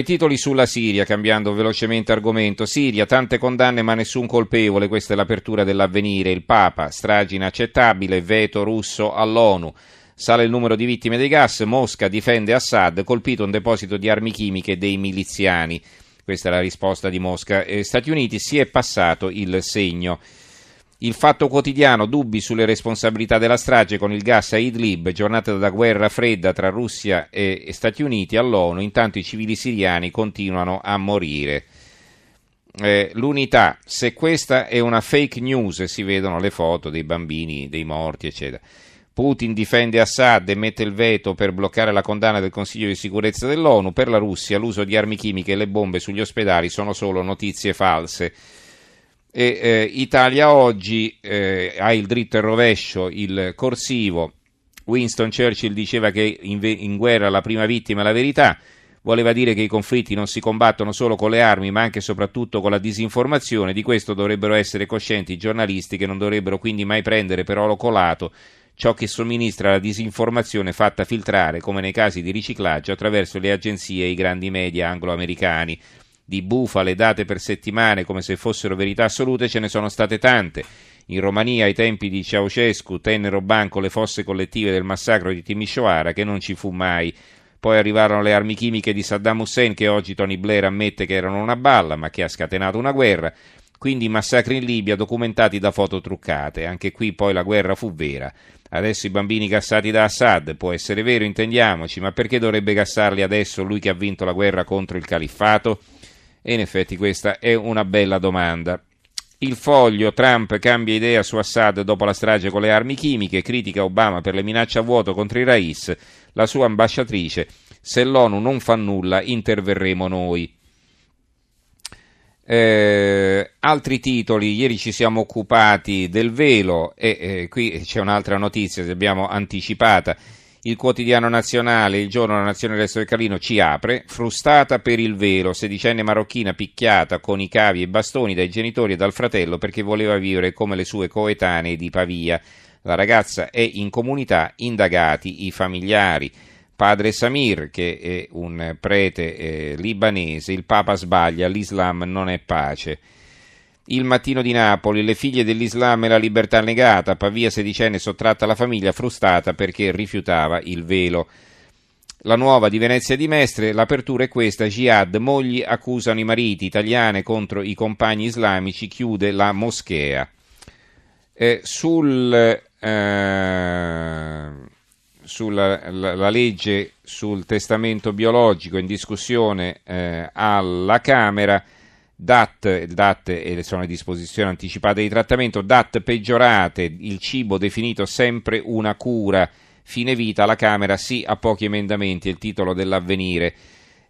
I titoli sulla Siria, cambiando velocemente argomento. Siria, tante condanne ma nessun colpevole, questa è l'apertura dell'avvenire. Il Papa, strage inaccettabile, veto russo all'ONU. Sale il numero di vittime dei gas, Mosca difende Assad, colpito un deposito di armi chimiche dei miliziani. Questa è la risposta di Mosca. Eh, Stati Uniti si è passato il segno. Il fatto quotidiano, dubbi sulle responsabilità della strage con il gas a Idlib, giornata da guerra fredda tra Russia e Stati Uniti all'ONU, intanto i civili siriani continuano a morire. Eh, l'unità, se questa è una fake news, si vedono le foto dei bambini, dei morti, eccetera. Putin difende Assad e mette il veto per bloccare la condanna del Consiglio di sicurezza dell'ONU. Per la Russia l'uso di armi chimiche e le bombe sugli ospedali sono solo notizie false. E, eh, Italia oggi eh, ha il dritto e rovescio, il corsivo. Winston Churchill diceva che in, in guerra la prima vittima è la verità. Voleva dire che i conflitti non si combattono solo con le armi, ma anche e soprattutto con la disinformazione. Di questo dovrebbero essere coscienti i giornalisti che non dovrebbero quindi mai prendere per oro colato ciò che somministra la disinformazione fatta filtrare, come nei casi di riciclaggio, attraverso le agenzie e i grandi media anglo-americani di bufale date per settimane come se fossero verità assolute ce ne sono state tante. In Romania, ai tempi di Ceausescu, tennero banco le fosse collettive del massacro di Timișoara, che non ci fu mai. Poi arrivarono le armi chimiche di Saddam Hussein, che oggi Tony Blair ammette che erano una balla, ma che ha scatenato una guerra. Quindi massacri in Libia documentati da foto truccate. Anche qui poi la guerra fu vera. Adesso i bambini gassati da Assad, può essere vero, intendiamoci, ma perché dovrebbe gassarli adesso lui che ha vinto la guerra contro il califfato? E in effetti questa è una bella domanda. Il foglio, Trump cambia idea su Assad dopo la strage con le armi chimiche, critica Obama per le minacce a vuoto contro i Rais, la sua ambasciatrice, se l'ONU non fa nulla interverremo noi. Eh, altri titoli, ieri ci siamo occupati del velo e eh, qui c'è un'altra notizia, che abbiamo anticipata il quotidiano nazionale, il giorno della nazione del resto del Carlino ci apre, frustata per il velo, sedicenne marocchina picchiata con i cavi e bastoni dai genitori e dal fratello perché voleva vivere come le sue coetanee di Pavia. La ragazza è in comunità, indagati i familiari. Padre Samir, che è un prete eh, libanese, il Papa sbaglia, l'Islam non è pace. Il mattino di Napoli, le figlie dell'Islam e la libertà negata, Pavia sedicenne sottratta alla famiglia, frustata perché rifiutava il velo. La nuova di Venezia di Mestre, l'apertura è questa, Jihad, mogli accusano i mariti, italiane contro i compagni islamici, chiude la moschea. Eh, sul, eh, sulla la, la legge sul testamento biologico in discussione eh, alla Camera, DAT, DAT sono le disposizioni anticipate di trattamento, DAT peggiorate, il cibo definito sempre una cura, fine vita alla Camera, sì a pochi emendamenti, il titolo dell'avvenire.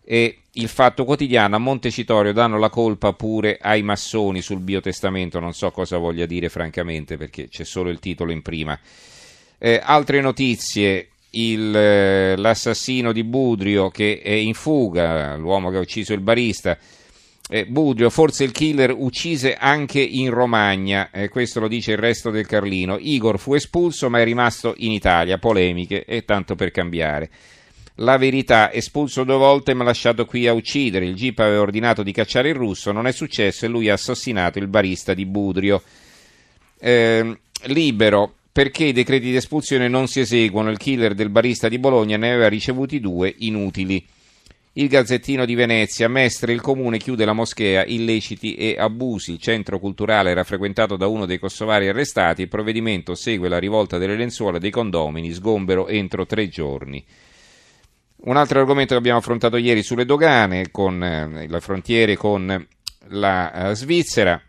E il fatto quotidiano a Montecitorio danno la colpa pure ai massoni sul biotestamento, non so cosa voglia dire francamente perché c'è solo il titolo in prima. Eh, altre notizie, il, eh, l'assassino di Budrio che è in fuga, l'uomo che ha ucciso il barista, eh, Budrio, forse il killer uccise anche in Romagna, eh, questo lo dice il resto del Carlino. Igor fu espulso ma è rimasto in Italia, polemiche e tanto per cambiare. La verità, espulso due volte ma lasciato qui a uccidere, il GIP aveva ordinato di cacciare il russo, non è successo e lui ha assassinato il barista di Budrio. Eh, libero, perché i decreti di espulsione non si eseguono, il killer del barista di Bologna ne aveva ricevuti due inutili. Il Gazzettino di Venezia, Mestre, il comune chiude la moschea, illeciti e abusi. Il centro culturale era frequentato da uno dei kosovari arrestati. Il provvedimento segue la rivolta delle lenzuola dei condomini, sgombero entro tre giorni. Un altro argomento che abbiamo affrontato ieri sulle dogane, con eh, le frontiere con la eh, Svizzera.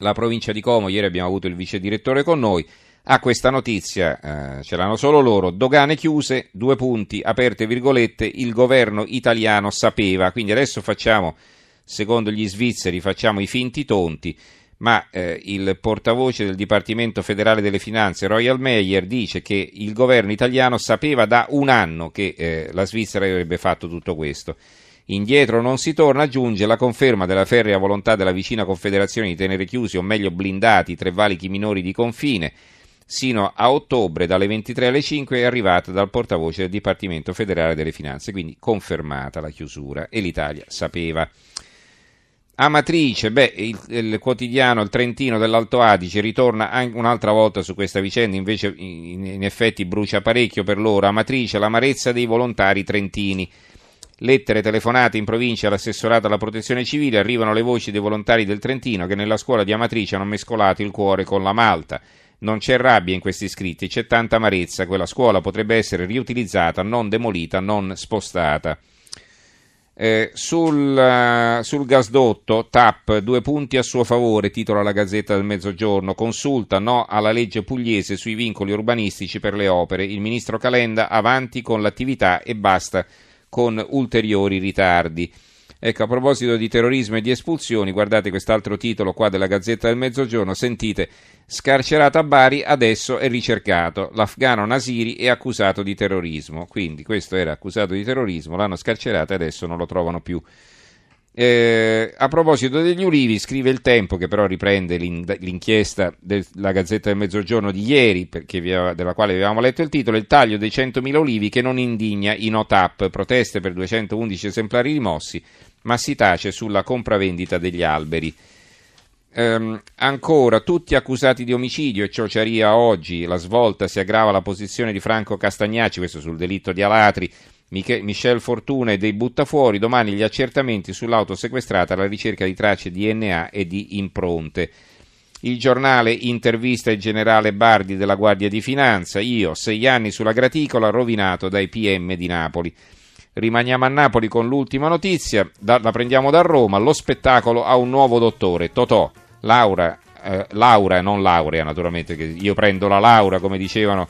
La provincia di Como, ieri abbiamo avuto il vice direttore con noi a questa notizia, eh, ce l'hanno solo loro, dogane chiuse, due punti, aperte virgolette, il governo italiano sapeva, quindi adesso facciamo, secondo gli svizzeri, facciamo i finti tonti, ma eh, il portavoce del Dipartimento federale delle finanze, Royal Meyer, dice che il governo italiano sapeva da un anno che eh, la Svizzera avrebbe fatto tutto questo. Indietro non si torna, aggiunge la conferma della ferrea volontà della vicina Confederazione di tenere chiusi o meglio blindati tre valichi minori di confine sino a ottobre dalle 23 alle 5 è arrivata dal portavoce del Dipartimento federale delle finanze, quindi confermata la chiusura e l'Italia sapeva. Amatrice, beh, il, il, quotidiano, il Trentino dell'Alto Adige ritorna un'altra volta su questa vicenda, invece in, in effetti brucia parecchio per loro. Amatrice, l'amarezza dei volontari trentini. Lettere telefonate in provincia all'assessorato alla protezione civile arrivano le voci dei volontari del Trentino che nella scuola di Amatrice hanno mescolato il cuore con la malta. Non c'è rabbia in questi scritti, c'è tanta amarezza. Quella scuola potrebbe essere riutilizzata, non demolita, non spostata. Eh, sul, uh, sul, gasdotto TAP, due punti a suo favore, titola la Gazzetta del Mezzogiorno, consulta no alla legge pugliese sui vincoli urbanistici per le opere, il ministro Calenda avanti con l'attività e basta con ulteriori ritardi. Ecco, a proposito di terrorismo e di espulsioni, guardate quest'altro titolo qua della Gazzetta del Mezzogiorno, sentite, scarcerato a Bari, adesso è ricercato, l'afgano Nasiri è accusato di terrorismo, quindi questo era accusato di terrorismo, l'hanno scarcerato e adesso non lo trovano più. Eh, a proposito degli ulivi, scrive il Tempo, che però riprende l'inchiesta della Gazzetta del Mezzogiorno di ieri, aveva, della quale avevamo letto il titolo, il taglio dei 100.000 ulivi che non indigna i NOTAP, proteste per 211 esemplari rimossi, ma si tace sulla compravendita degli alberi. Ehm, ancora, tutti accusati di omicidio e ciociaria oggi, la svolta si aggrava la posizione di Franco Castagnacci, questo sul delitto di Alatri, Michel Fortuna e dei buttafuori, domani gli accertamenti sull'auto sequestrata alla ricerca di tracce DNA e di impronte. Il giornale intervista il generale Bardi della Guardia di Finanza, io sei anni sulla graticola rovinato dai PM di Napoli. Rimaniamo a Napoli con l'ultima notizia, da, la prendiamo da Roma, lo spettacolo ha un nuovo dottore, Totò, Laura, eh, Laura non laurea naturalmente, io prendo la Laura come dicevano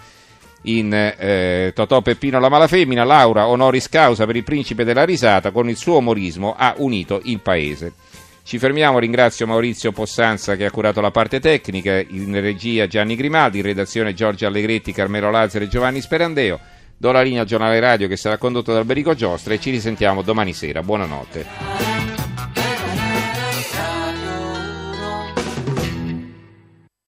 in eh, Totò Peppino la malafemmina, Laura honoris causa per il principe della risata, con il suo umorismo ha unito il paese. Ci fermiamo, ringrazio Maurizio Possanza che ha curato la parte tecnica, in regia Gianni Grimaldi, in redazione Giorgio Allegretti, Carmelo Lazzaro e Giovanni Sperandeo. Do la linea al giornale radio che sarà condotto da Alberico Giostra e ci risentiamo domani sera. Buonanotte.